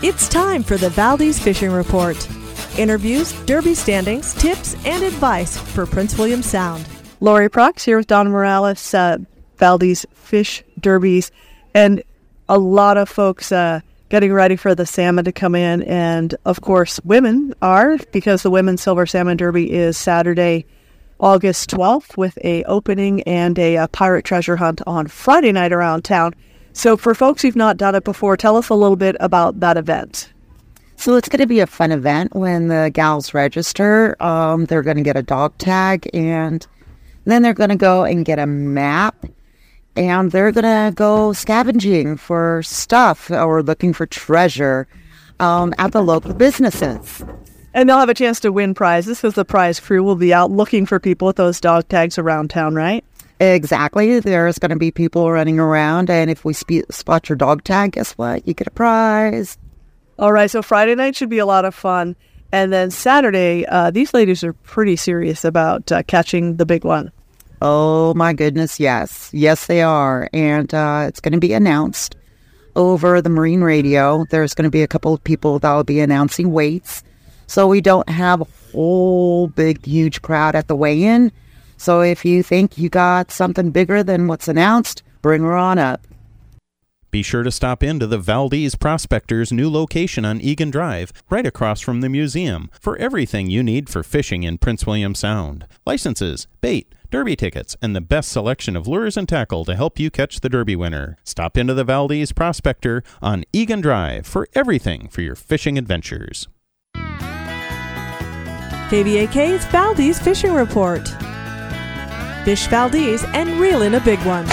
It's time for the Valdez Fishing Report. Interviews, derby standings, tips, and advice for Prince William Sound. Laurie Prax here with Dana Morales, uh, Valdez Fish Derbies, and a lot of folks uh, getting ready for the salmon to come in. And of course, women are because the Women's Silver Salmon Derby is Saturday, August 12th, with a opening and a, a pirate treasure hunt on Friday night around town. So, for folks who've not done it before, tell us a little bit about that event. So it's going to be a fun event when the gals register. Um, they're going to get a dog tag and then they're going to go and get a map and they're going to go scavenging for stuff or looking for treasure um, at the local businesses. And they'll have a chance to win prizes because the prize crew will be out looking for people with those dog tags around town, right? Exactly. There's going to be people running around, and if we sp- spot your dog tag, guess what? You get a prize. All right. So Friday night should be a lot of fun. And then Saturday, uh, these ladies are pretty serious about uh, catching the big one. Oh, my goodness. Yes. Yes, they are. And uh, it's going to be announced over the marine radio. There's going to be a couple of people that will be announcing weights. So we don't have a whole big, huge crowd at the weigh in so if you think you got something bigger than what's announced, bring her on up. Be sure to stop into the Valdez Prospectors' new location on Egan Drive, right across from the museum, for everything you need for fishing in Prince William Sound. Licenses, bait, derby tickets, and the best selection of lures and tackle to help you catch the derby winner. Stop into the Valdez Prospector on Egan Drive for everything for your fishing adventures. KVAK's Valdez Fishing Report. Fish Valdez and reel in a big one.